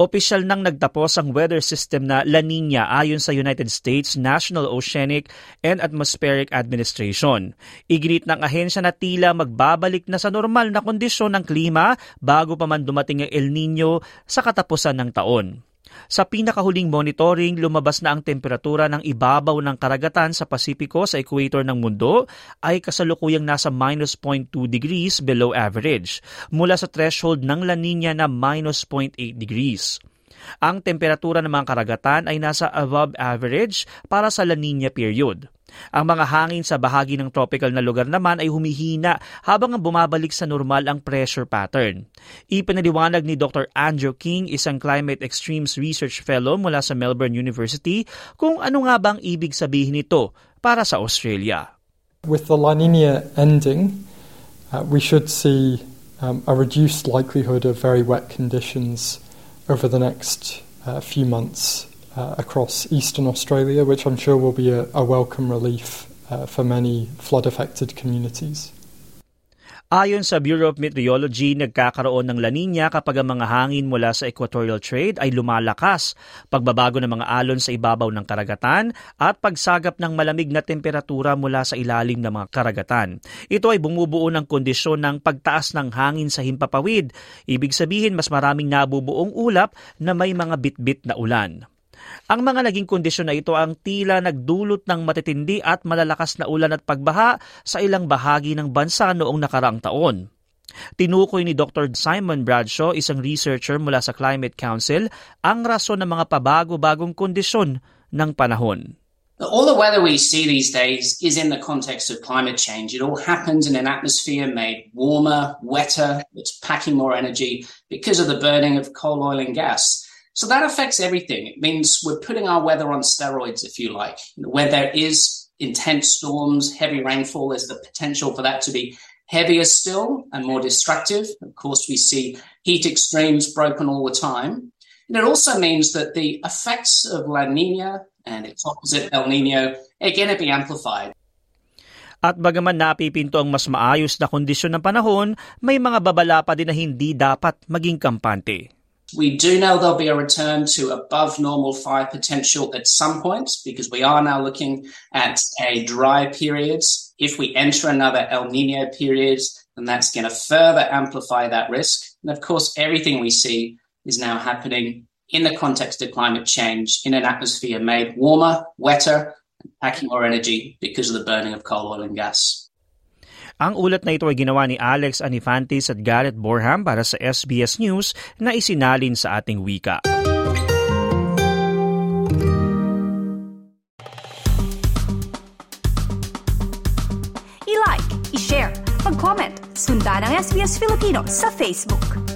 Opisyal nang nagtapos ang weather system na La Nina ayon sa United States National Oceanic and Atmospheric Administration. Iginit ng ahensya na tila magbabalik na sa normal na kondisyon ng klima bago pa man dumating ang El Nino sa katapusan ng taon. Sa pinakahuling monitoring, lumabas na ang temperatura ng ibabaw ng karagatan sa Pasipiko sa equator ng mundo ay kasalukuyang nasa minus 0.2 degrees below average mula sa threshold ng La Nina na minus 0.8 degrees. Ang temperatura ng mga karagatan ay nasa above average para sa La Nina period. Ang mga hangin sa bahagi ng tropical na lugar naman ay humihina habang bumabalik sa normal ang pressure pattern. Ipinaliwanag ni Dr. Andrew King, isang Climate Extremes Research Fellow mula sa Melbourne University, kung ano nga bang ibig sabihin nito para sa Australia. With the La Nina ending, uh, we should see um, a reduced likelihood of very wet conditions over the next uh, few months uh, across eastern Australia, which I'm sure will be a, a welcome relief uh, for many flood affected communities. Ayon sa Bureau of Meteorology, nagkakaroon ng La Nina kapag ang mga hangin mula sa equatorial trade ay lumalakas, pagbabago ng mga alon sa ibabaw ng karagatan, at pagsagap ng malamig na temperatura mula sa ilalim ng mga karagatan. Ito ay bumubuo ng kondisyon ng pagtaas ng hangin sa himpapawid. Ibig sabihin, mas maraming nabubuong ulap na may mga bitbit na ulan. Ang mga naging kondisyon na ito ang tila nagdulot ng matitindi at malalakas na ulan at pagbaha sa ilang bahagi ng bansa noong nakaraang taon. Tinukoy ni Dr. Simon Bradshaw, isang researcher mula sa Climate Council, ang rason ng mga pabago-bagong kondisyon ng panahon. All the weather we see these days is in the context of climate change. It all happens in an atmosphere made warmer, wetter, it's packing more energy because of the burning of coal, oil, and gas. So that affects everything. It means we're putting our weather on steroids, if you like. Where there is intense storms, heavy rainfall, there's the potential for that to be heavier still and more destructive. Of course, we see heat extremes broken all the time. And it also means that the effects of La Nina and its opposite El Nino are going to be amplified. At bagaman napipinto ang mas maayos na kondisyon ng panahon, may mga babala pa din na hindi dapat maging kampante. We do know there'll be a return to above normal fire potential at some point because we are now looking at a dry period. If we enter another El Nino period, then that's going to further amplify that risk. And of course, everything we see is now happening in the context of climate change in an atmosphere made warmer, wetter, and packing more energy because of the burning of coal, oil, and gas. Ang ulat na ito ay ginawa ni Alex Anifantis at Garrett Borham para sa SBS News na isinalin sa ating wika. I-like, i-share, mag-comment, sundan ang SBS Filipino sa Facebook.